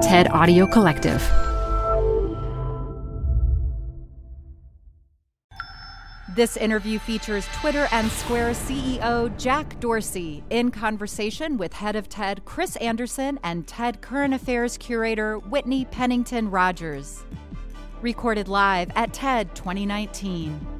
TED Audio Collective. This interview features Twitter and Square CEO Jack Dorsey in conversation with head of TED Chris Anderson and TED Current Affairs curator Whitney Pennington Rodgers. Recorded live at TED 2019.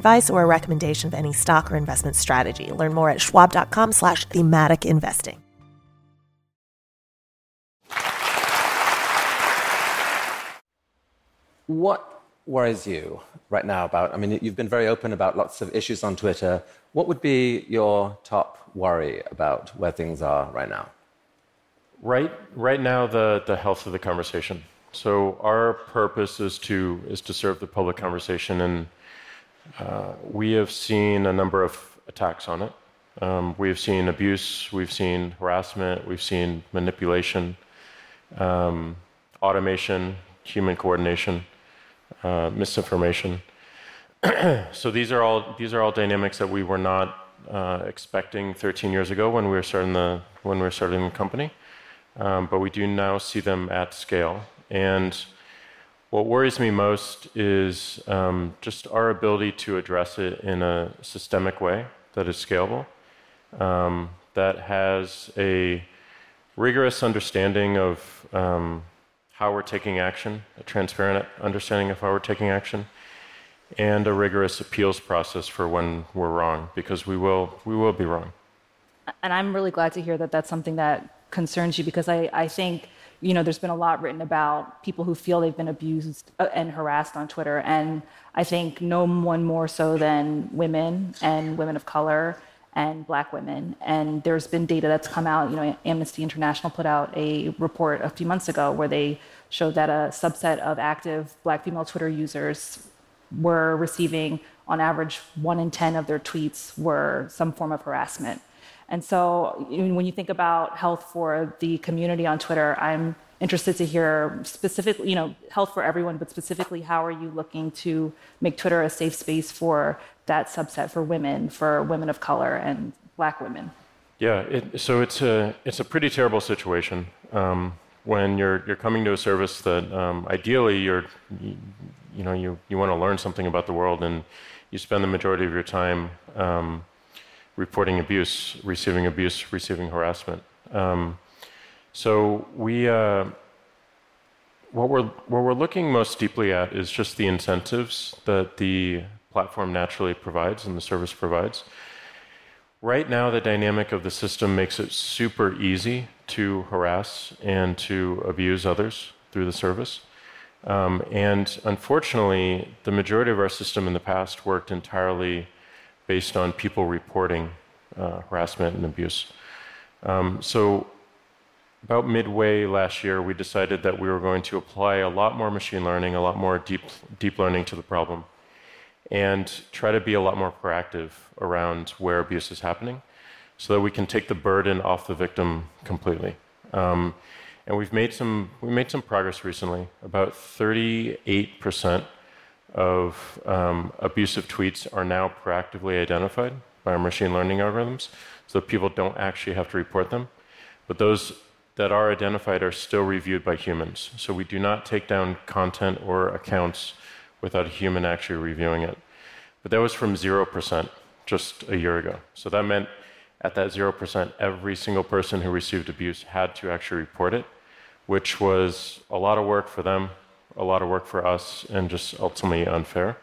advice or a recommendation of any stock or investment strategy. Learn more at schwab.com slash thematic investing. What worries you right now about? I mean, you've been very open about lots of issues on Twitter. What would be your top worry about where things are right now? Right, right now, the, the health of the conversation. So our purpose is to is to serve the public conversation, and uh, we have seen a number of attacks on it. Um, we have seen abuse, we've seen harassment, we've seen manipulation, um, automation, human coordination, uh, misinformation. so these are all these are all dynamics that we were not uh, expecting 13 years ago when we were starting the when we were starting the company, um, but we do now see them at scale. And what worries me most is um, just our ability to address it in a systemic way that is scalable, um, that has a rigorous understanding of um, how we're taking action, a transparent understanding of how we're taking action, and a rigorous appeals process for when we're wrong, because we will, we will be wrong. And I'm really glad to hear that that's something that concerns you, because I, I think you know, there's been a lot written about people who feel they've been abused uh, and harassed on Twitter. And I think no one more so than women and women of color and black women. And there's been data that's come out. You know, Amnesty International put out a report a few months ago where they showed that a subset of active black female Twitter users were receiving, on average, one in 10 of their tweets were some form of harassment. And so when you think about health for the community on Twitter, I'm interested to hear specifically, you know, health for everyone, but specifically, how are you looking to make Twitter a safe space for that subset for women, for women of color and black women? Yeah, it, so it's a it's a pretty terrible situation um, when you're you're coming to a service that um, ideally you're you, you, know you you want to learn something about the world and you spend the majority of your time um, reporting abuse, receiving abuse, receiving harassment. Um, so we, uh, what we're what we're looking most deeply at is just the incentives that the platform naturally provides and the service provides. Right now, the dynamic of the system makes it super easy to harass and to abuse others through the service. Um, and unfortunately, the majority of our system in the past worked entirely based on people reporting uh, harassment and abuse. Um, so, about midway last year, we decided that we were going to apply a lot more machine learning, a lot more deep, deep learning to the problem, and try to be a lot more proactive around where abuse is happening so that we can take the burden off the victim completely. Um, and we've made some, we made some progress recently. About 38% of um, abusive tweets are now proactively identified by our machine learning algorithms, so people don't actually have to report them. But those that are identified are still reviewed by humans. So we do not take down content or accounts without a human actually reviewing it. But that was from 0% just a year ago. So that meant at that 0%, every single person who received abuse had to actually report it, which was a lot of work for them, a lot of work for us, and just ultimately unfair.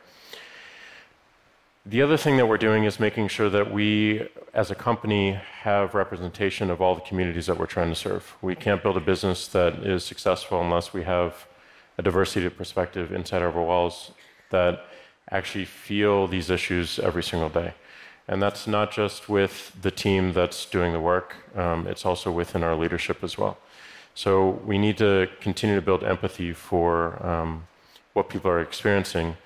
The other thing that we're doing is making sure that we, as a company, have representation of all the communities that we're trying to serve. We can't build a business that is successful unless we have a diversity of perspective inside our walls that actually feel these issues every single day. And that's not just with the team that's doing the work, um, it's also within our leadership as well. So we need to continue to build empathy for um, what people are experiencing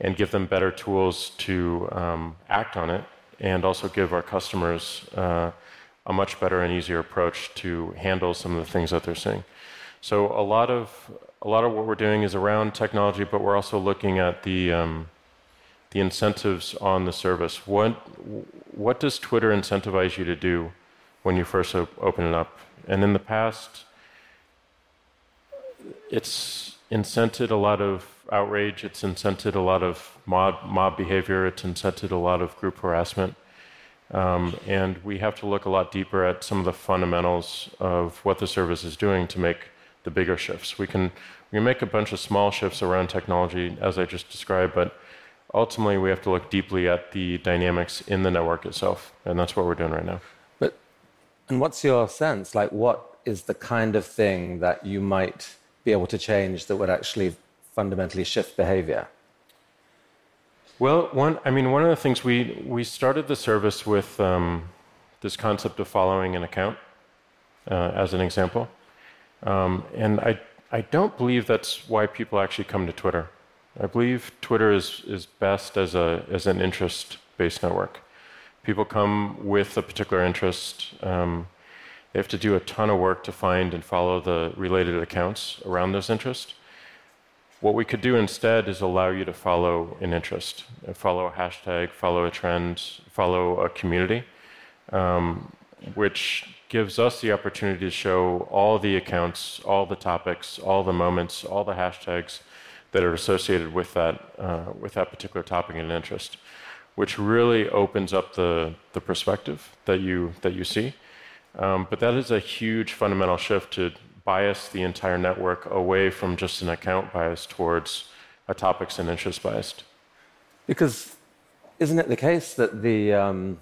and give them better tools to um, act on it, and also give our customers uh, a much better and easier approach to handle some of the things that they're seeing. So a lot of a lot of what we're doing is around technology, but we're also looking at the um, the incentives on the service. What what does Twitter incentivize you to do when you first op- open it up? And in the past, it's incented a lot of outrage. It's incented a lot of mob, mob behavior. It's incented a lot of group harassment. Um, and we have to look a lot deeper at some of the fundamentals of what the service is doing to make the bigger shifts. We can, we can make a bunch of small shifts around technology, as I just described, but ultimately we have to look deeply at the dynamics in the network itself. And that's what we're doing right now. But, and what's your sense? Like, what is the kind of thing that you might be able to change that would actually fundamentally shift behavior? Well, one, I mean, one of the things we, we started the service with um, this concept of following an account, uh, as an example. Um, and I, I don't believe that's why people actually come to Twitter. I believe Twitter is, is best as, a, as an interest based network. People come with a particular interest. Um, they have to do a ton of work to find and follow the related accounts around those interests. What we could do instead is allow you to follow an interest, follow a hashtag, follow a trend, follow a community, um, which gives us the opportunity to show all the accounts, all the topics, all the moments, all the hashtags that are associated with that, uh, with that particular topic and interest, which really opens up the, the perspective that you, that you see. Um, but that is a huge fundamental shift to bias the entire network away from just an account bias towards a topics and interest bias. Because isn't it the case that the, um,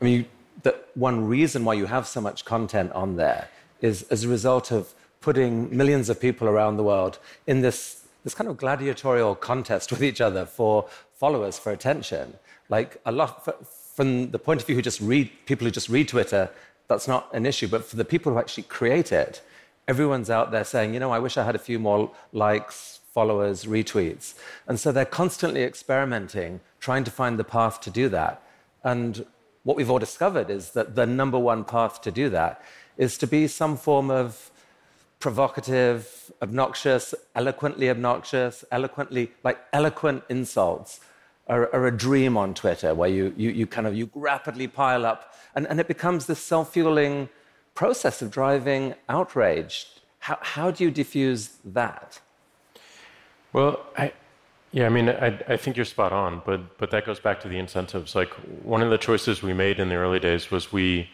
I mean, that one reason why you have so much content on there is as a result of putting millions of people around the world in this, this kind of gladiatorial contest with each other for followers, for attention. Like a lot, from the point of view who just read, people who just read Twitter, that's not an issue. But for the people who actually create it, everyone's out there saying, you know, I wish I had a few more likes, followers, retweets. And so they're constantly experimenting, trying to find the path to do that. And what we've all discovered is that the number one path to do that is to be some form of provocative, obnoxious, eloquently obnoxious, eloquently, like eloquent insults are, are a dream on Twitter where you, you, you kind of, you rapidly pile up and, and it becomes this self-fueling process of driving outrage. How, how do you diffuse that? Well, I, yeah, I mean, I, I think you're spot on, but, but that goes back to the incentives. Like, one of the choices we made in the early days was we,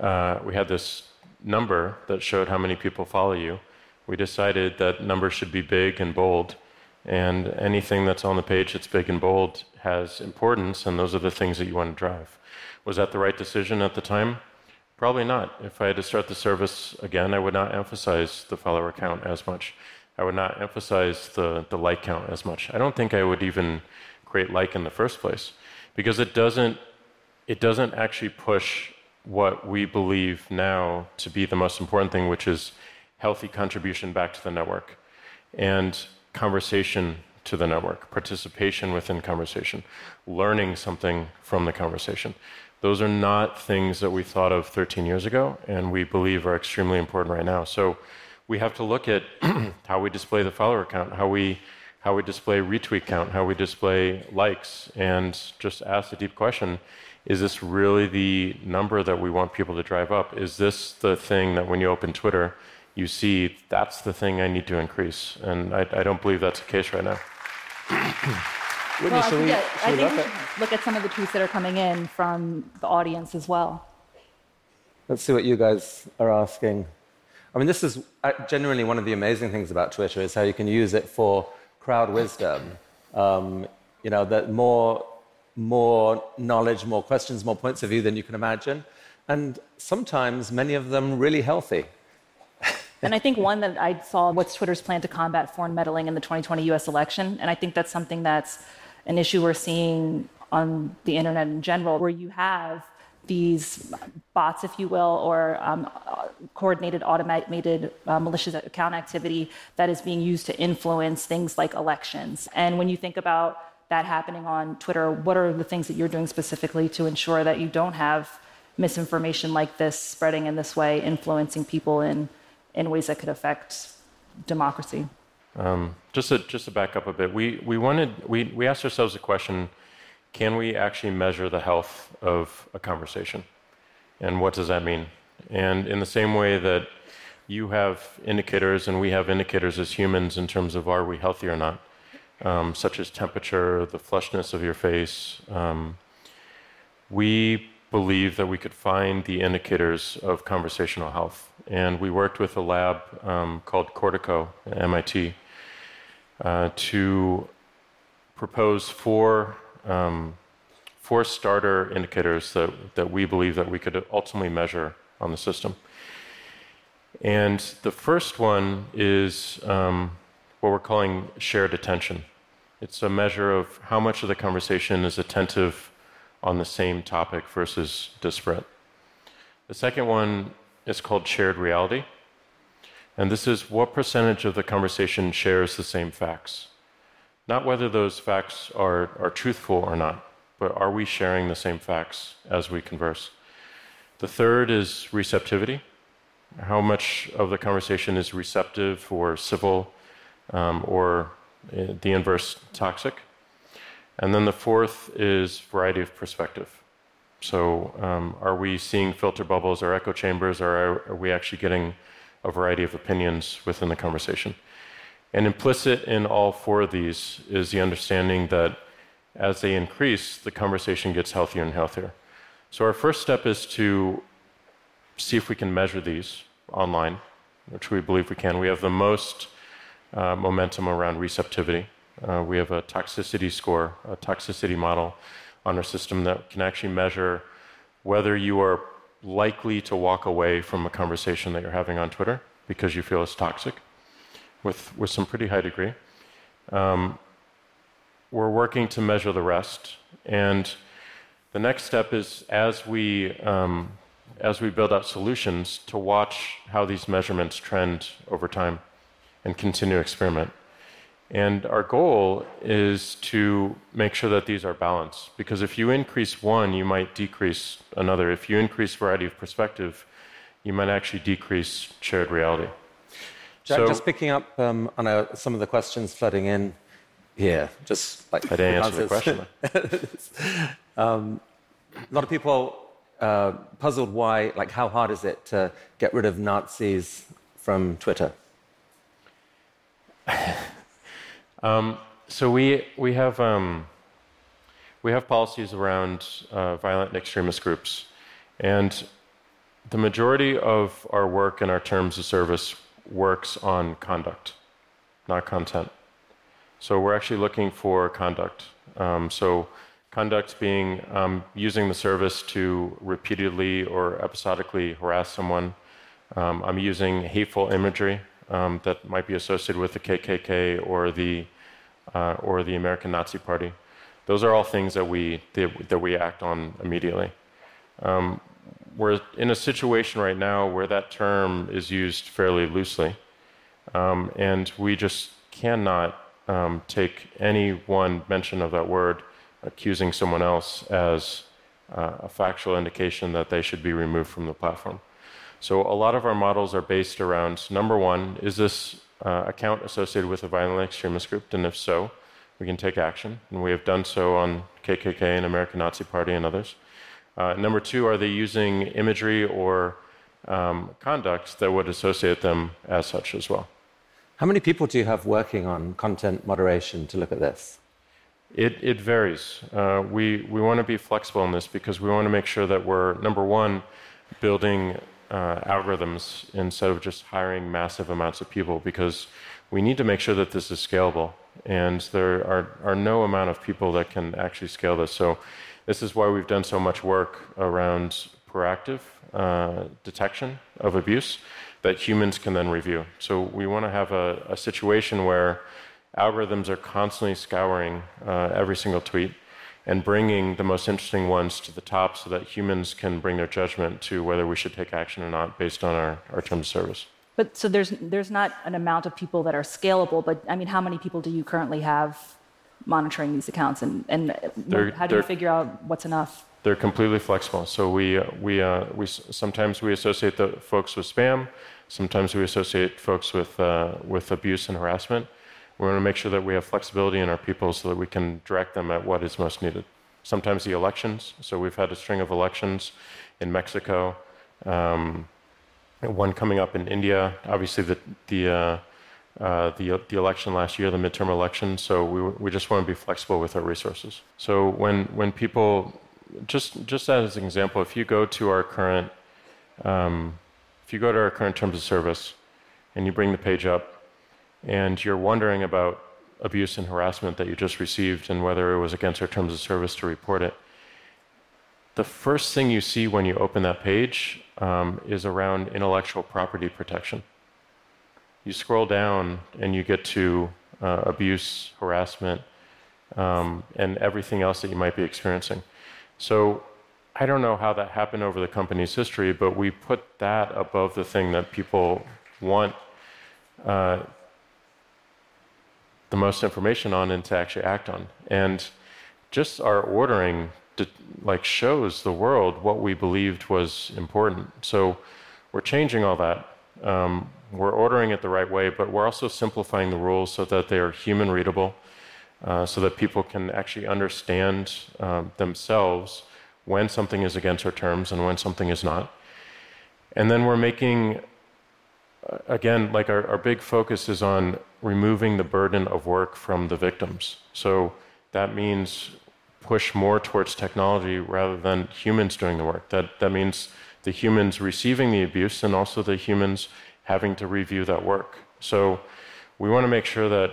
uh, we had this number that showed how many people follow you. We decided that number should be big and bold, and anything that's on the page that's big and bold has importance, and those are the things that you want to drive. Was that the right decision at the time? Probably not. If I had to start the service again, I would not emphasize the follower count as much. I would not emphasize the, the like count as much. I don't think I would even create like in the first place because it doesn't, it doesn't actually push what we believe now to be the most important thing, which is healthy contribution back to the network and conversation to the network, participation within conversation, learning something from the conversation. Those are not things that we thought of 13 years ago and we believe are extremely important right now. So we have to look at how we display the follower count, how we how we display retweet count, how we display likes, and just ask the deep question: Is this really the number that we want people to drive up? Is this the thing that when you open Twitter, you see that's the thing I need to increase? And I, I don't believe that's the case right now. Whitney, well, we, yeah, I think we should look at some of the tweets that are coming in from the audience as well. Let's see what you guys are asking. I mean, this is uh, genuinely one of the amazing things about Twitter is how you can use it for crowd wisdom. Um, you know, that more, more knowledge, more questions, more points of view than you can imagine. And sometimes many of them really healthy. And I think one that I saw what's Twitter's plan to combat foreign meddling in the 2020 US election. And I think that's something that's an issue we're seeing on the internet in general, where you have these bots, if you will, or um, coordinated automated uh, malicious account activity that is being used to influence things like elections. And when you think about that happening on Twitter, what are the things that you're doing specifically to ensure that you don't have misinformation like this spreading in this way, influencing people in, in ways that could affect democracy? Um, just to just to back up a bit, we we wanted we we asked ourselves a question: Can we actually measure the health of a conversation, and what does that mean? And in the same way that you have indicators and we have indicators as humans in terms of are we healthy or not, um, such as temperature, the flushness of your face. Um, we believe that we could find the indicators of conversational health. And we worked with a lab um, called Cortico at MIT uh, to propose four, um, four starter indicators that, that we believe that we could ultimately measure on the system. And the first one is um, what we're calling shared attention. It's a measure of how much of the conversation is attentive on the same topic versus disparate. The second one is called shared reality. And this is what percentage of the conversation shares the same facts. Not whether those facts are, are truthful or not, but are we sharing the same facts as we converse? The third is receptivity. How much of the conversation is receptive or civil um, or uh, the inverse toxic? And then the fourth is variety of perspective. So, um, are we seeing filter bubbles or echo chambers, or are, are we actually getting a variety of opinions within the conversation? And implicit in all four of these is the understanding that as they increase, the conversation gets healthier and healthier. So, our first step is to see if we can measure these online, which we believe we can. We have the most uh, momentum around receptivity. Uh, we have a toxicity score, a toxicity model on our system that can actually measure whether you are likely to walk away from a conversation that you're having on Twitter because you feel it's toxic with, with some pretty high degree. Um, we're working to measure the rest. And the next step is as we, um, as we build out solutions to watch how these measurements trend over time and continue to experiment. And our goal is to make sure that these are balanced. Because if you increase one, you might decrease another. If you increase variety of perspective, you might actually decrease shared reality. Jack, so, just picking up um, on uh, some of the questions flooding in here, just like I didn't answer the question. um, a lot of people uh, puzzled why, like, how hard is it to get rid of Nazis from Twitter? Um, so we we have um, we have policies around uh, violent and extremist groups, and the majority of our work and our terms of service works on conduct, not content. So we're actually looking for conduct. Um, so conduct being um, using the service to repeatedly or episodically harass someone. Um, I'm using hateful imagery um, that might be associated with the KKK or the uh, or the American Nazi Party. Those are all things that we that we act on immediately. Um, we're in a situation right now where that term is used fairly loosely, um, and we just cannot um, take any one mention of that word accusing someone else as uh, a factual indication that they should be removed from the platform. So a lot of our models are based around number one, is this uh, account associated with a violent extremist group? And if so, we can take action. And we have done so on KKK and American Nazi Party and others. Uh, number two, are they using imagery or um, conduct that would associate them as such as well? How many people do you have working on content moderation to look at this? It, it varies. Uh, we we want to be flexible in this because we want to make sure that we're, number one, building uh, algorithms instead of just hiring massive amounts of people because we need to make sure that this is scalable. And there are, are no amount of people that can actually scale this. So, this is why we've done so much work around proactive uh, detection of abuse that humans can then review. So, we want to have a, a situation where algorithms are constantly scouring uh, every single tweet and bringing the most interesting ones to the top so that humans can bring their judgment to whether we should take action or not based on our, our terms of service. But so there's there's not an amount of people that are scalable, but I mean, how many people do you currently have monitoring these accounts, and and how do you figure out what's enough? They're completely flexible. So we we uh, we sometimes we associate the folks with spam, sometimes we associate folks with uh, with abuse and harassment. We want to make sure that we have flexibility in our people so that we can direct them at what is most needed. Sometimes the elections. So we've had a string of elections in Mexico, um, one coming up in India. Obviously, the the uh, uh, the, the election last year, the midterm election. So we we just want to be flexible with our resources. So when when people just just as an example, if you go to our current um, if you go to our current terms of service and you bring the page up and you're wondering about abuse and harassment that you just received and whether it was against our terms of service to report it, the first thing you see when you open that page um, is around intellectual property protection. You scroll down and you get to uh, abuse, harassment, um, and everything else that you might be experiencing. So I don't know how that happened over the company's history, but we put that above the thing that people want uh, the most information on and to actually act on. And just our ordering like shows the world what we believed was important. So we're changing all that. Um, we're ordering it the right way, but we're also simplifying the rules so that they are human readable, uh, so that people can actually understand um, themselves when something is against our terms and when something is not. And then we're making again, like our, our big focus is on removing the burden of work from the victims. So that means push more towards technology rather than humans doing the work. That, that means the humans receiving the abuse and also the humans having to review that work. So we want to make sure that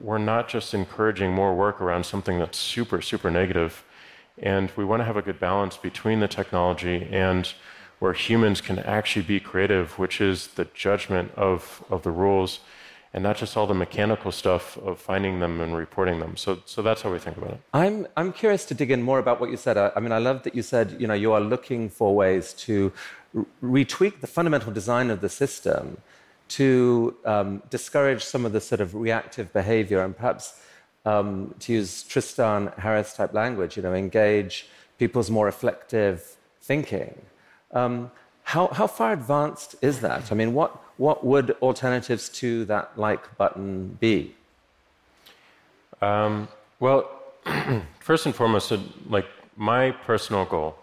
we're not just encouraging more work around something that's super, super negative, and we want to have a good balance between the technology and where humans can actually be creative, which is the judgment of, of the rules and not just all the mechanical stuff of finding them and reporting them. So, so that's how we think about it. I'm, I'm curious to dig in more about what you said. I, I mean, I love that you said, you know, you are looking for ways to retweak the fundamental design of the system to um, discourage some of the sort of reactive behavior and perhaps um, to use Tristan Harris type language, you know, engage people's more reflective thinking. Um, how, how far advanced is that? I mean, what, what would alternatives to that like button be? Um, well, first and foremost, like my personal goal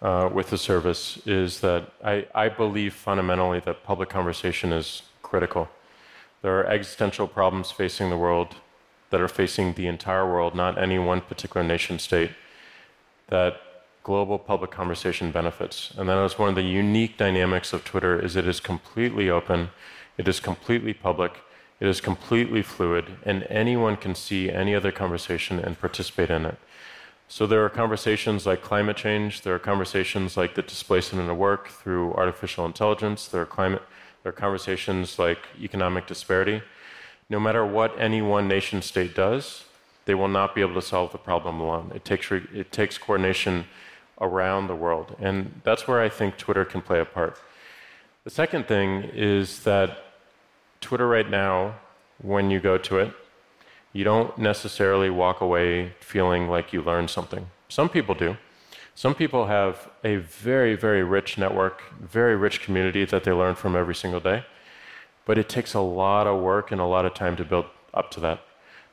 uh, with the service is that I, I believe fundamentally that public conversation is critical. There are existential problems facing the world that are facing the entire world, not any one particular nation state, that global public conversation benefits. And that is one of the unique dynamics of Twitter is it is completely open, it is completely public, it is completely fluid, and anyone can see any other conversation and participate in it. So there are conversations like climate change, there are conversations like the displacement of work through artificial intelligence, there are climate there are conversations like economic disparity. No matter what any one nation state does, they will not be able to solve the problem alone. It takes, it takes coordination around the world. And that's where I think Twitter can play a part. The second thing is that Twitter right now, when you go to it, you don't necessarily walk away feeling like you learned something. Some people do. Some people have a very, very rich network, very rich community that they learn from every single day. But it takes a lot of work and a lot of time to build up to that.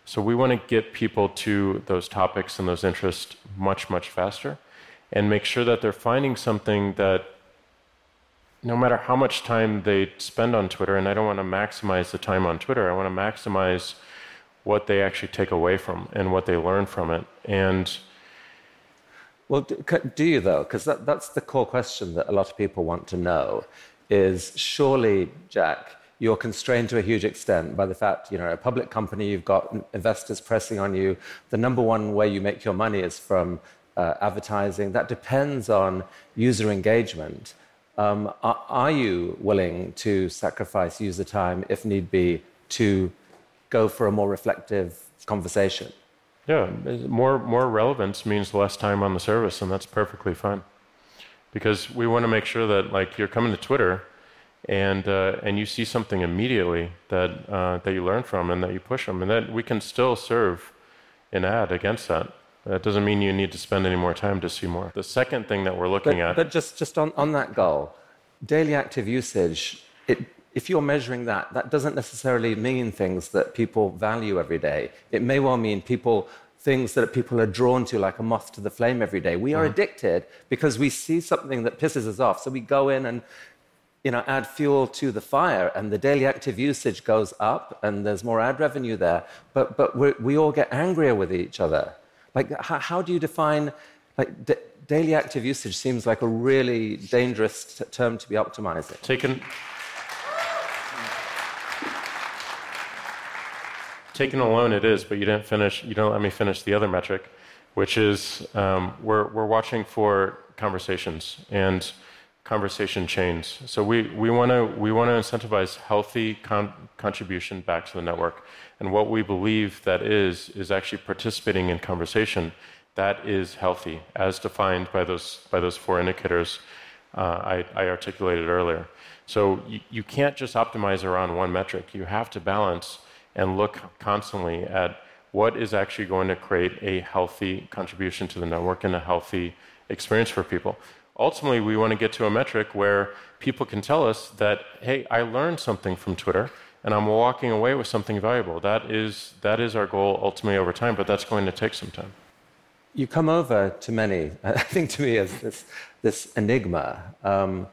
So we want to get people to those topics and those interests much, much faster and make sure that they're finding something that no matter how much time they spend on Twitter, and I don't want to maximize the time on Twitter, I want to maximize what they actually take away from and what they learn from it. And Well, do, you though? Because that, that's the core question that a lot of people want to know. Is surely, Jack, you're constrained to a huge extent by the fact, you know, a public company, you've got investors pressing on you. The number one way you make your money is from uh, advertising. That depends on user engagement. Um, are, are, you willing to sacrifice user time, if need be, to go for a more reflective conversation? Yeah, more more relevance means less time on the service, and that's perfectly fine. Because we want to make sure that like you're coming to Twitter and uh, and you see something immediately that uh, that you learn from and that you push them, and that we can still serve an ad against that. That doesn't mean you need to spend any more time to see more. The second thing that we're looking but, at, but just just on, on that goal, daily active usage. It, if you're measuring that, that doesn't necessarily mean things that people value every day. It may well mean people things that people are drawn to, like a moth to the flame every day. We are mm-hmm. addicted because we see something that pisses us off. So we go in and you know, add fuel to the fire, and the daily active usage goes up, and there's more ad revenue there. But, but we all get angrier with each other. Like, how, how do you define, like, d- daily active usage seems like a really dangerous t- term to be optimizing. Taken, taken alone, it is, but you didn't finish, you don't let me finish the other metric, which is um, we're, we're watching for conversations. And conversation chains. So we, we want to we want to incentivize healthy con- contribution back to the network. And what we believe that is is actually participating in conversation that is healthy, as defined by those by those four indicators uh, I, I, articulated earlier. So you, you can't just optimize around one metric. You have to balance and look constantly at what is actually going to create a healthy contribution to the network and a healthy experience for people ultimately, we want to get to a metric where people can tell us that, hey, I learned something from Twitter and I'm walking away with something valuable. That is, that is our goal ultimately over time, but that's going to take some time. You come over to many, I think to me, as this, this enigma. Um,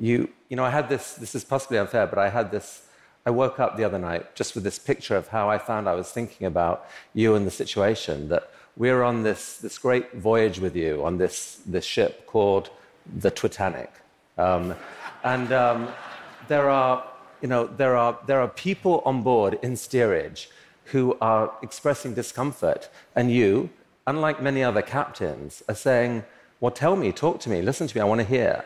you, you know, I had this, this is possibly unfair, but I had this, I woke up the other night just with this picture of how I found I was thinking about you and the situation that we're on this, this great voyage with you on this, this ship called the Titanic. Um, and um, there, are, you know, there, are, there are people on board in steerage who are expressing discomfort, and you, unlike many other captains, are saying, Well, tell me, talk to me, listen to me, I want to hear.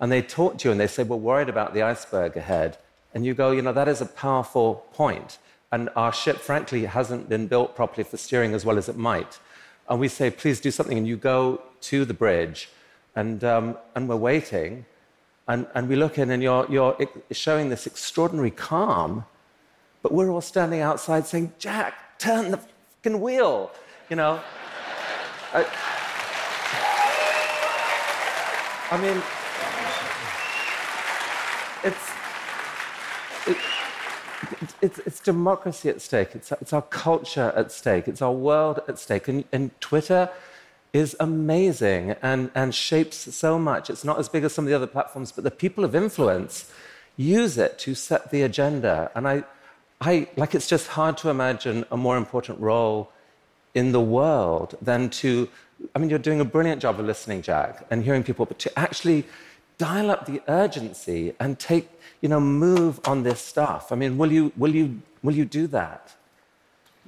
And they talk to you and they say, We're worried about the iceberg ahead. And you go, You know, that is a powerful point. And our ship, frankly, hasn't been built properly for steering as well as it might. And we say, Please do something. And you go to the bridge and, um, and we're waiting. And, and we look in, and you're, you're showing this extraordinary calm, but we're all standing outside saying, Jack, turn the fucking wheel, you know? I, I mean, it's, it, it's, it's, democracy at stake. It's, it's, our culture at stake. It's our world at stake. And, and Twitter is amazing and, and shapes so much. It's not as big as some of the other platforms, but the people of influence use it to set the agenda. And I, I like it's just hard to imagine a more important role in the world than to I mean, you're doing a brilliant job of listening, Jack, and hearing people, but to actually dial up the urgency and take, you know, move on this stuff. I mean, will you, will you, will you do that?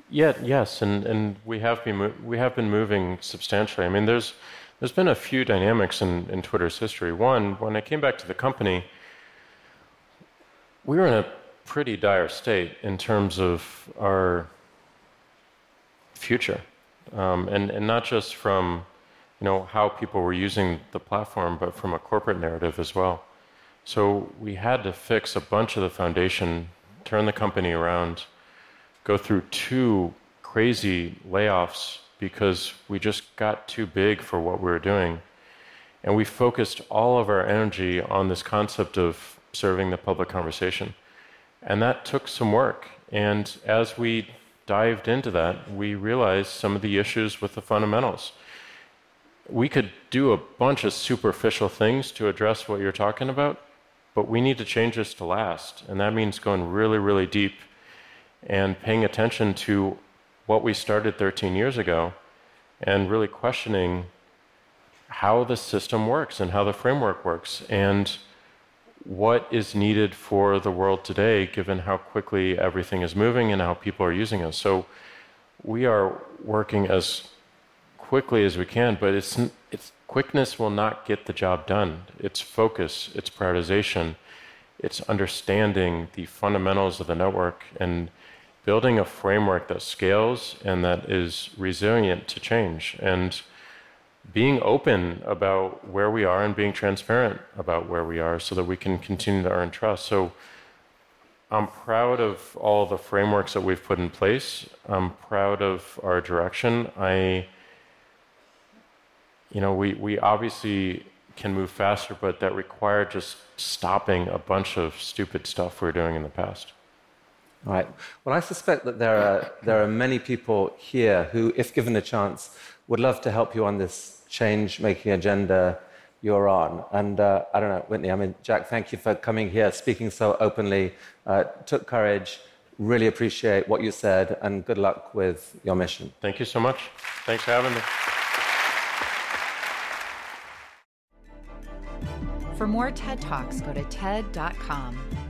Yeah, yes, and, and we have been we have been moving substantially. I mean, there's there's been a few dynamics in, in Twitter's history. One, when I came back to the company, we were in a pretty dire state in terms of our future, um, and and not just from you know how people were using the platform, but from a corporate narrative as well. So we had to fix a bunch of the foundation, turn the company around go through two crazy layoffs because we just got too big for what we were doing. And we focused all of our energy on this concept of serving the public conversation. And that took some work. And as we dived into that, we realized some of the issues with the fundamentals. We could do a bunch of superficial things to address what you're talking about, but we need to change this to last. And that means going really, really deep and paying attention to what we started 13 years ago and really questioning how the system works and how the framework works and what is needed for the world today, given how quickly everything is moving and how people are using us. So we are working as quickly as we can, but it's, it's quickness will not get the job done. It's focus, it's prioritization, it's understanding the fundamentals of the network and building a framework that scales and that is resilient to change. And being open about where we are and being transparent about where we are so that we can continue to earn trust. So I'm proud of all the frameworks that we've put in place. I'm proud of our direction. I, you know, we, we obviously can move faster, but that required just stopping a bunch of stupid stuff we were doing in the past. All right. Well, I suspect that there are, there are many people here who, if given a chance, would love to help you on this change making agenda you're on. And uh, I don't know, Whitney, I mean, Jack, thank you for coming here, speaking so openly. Uh, took courage. Really appreciate what you said, and good luck with your mission. Thank you so much. Thanks for having me. For more TED Talks, go to TED.com.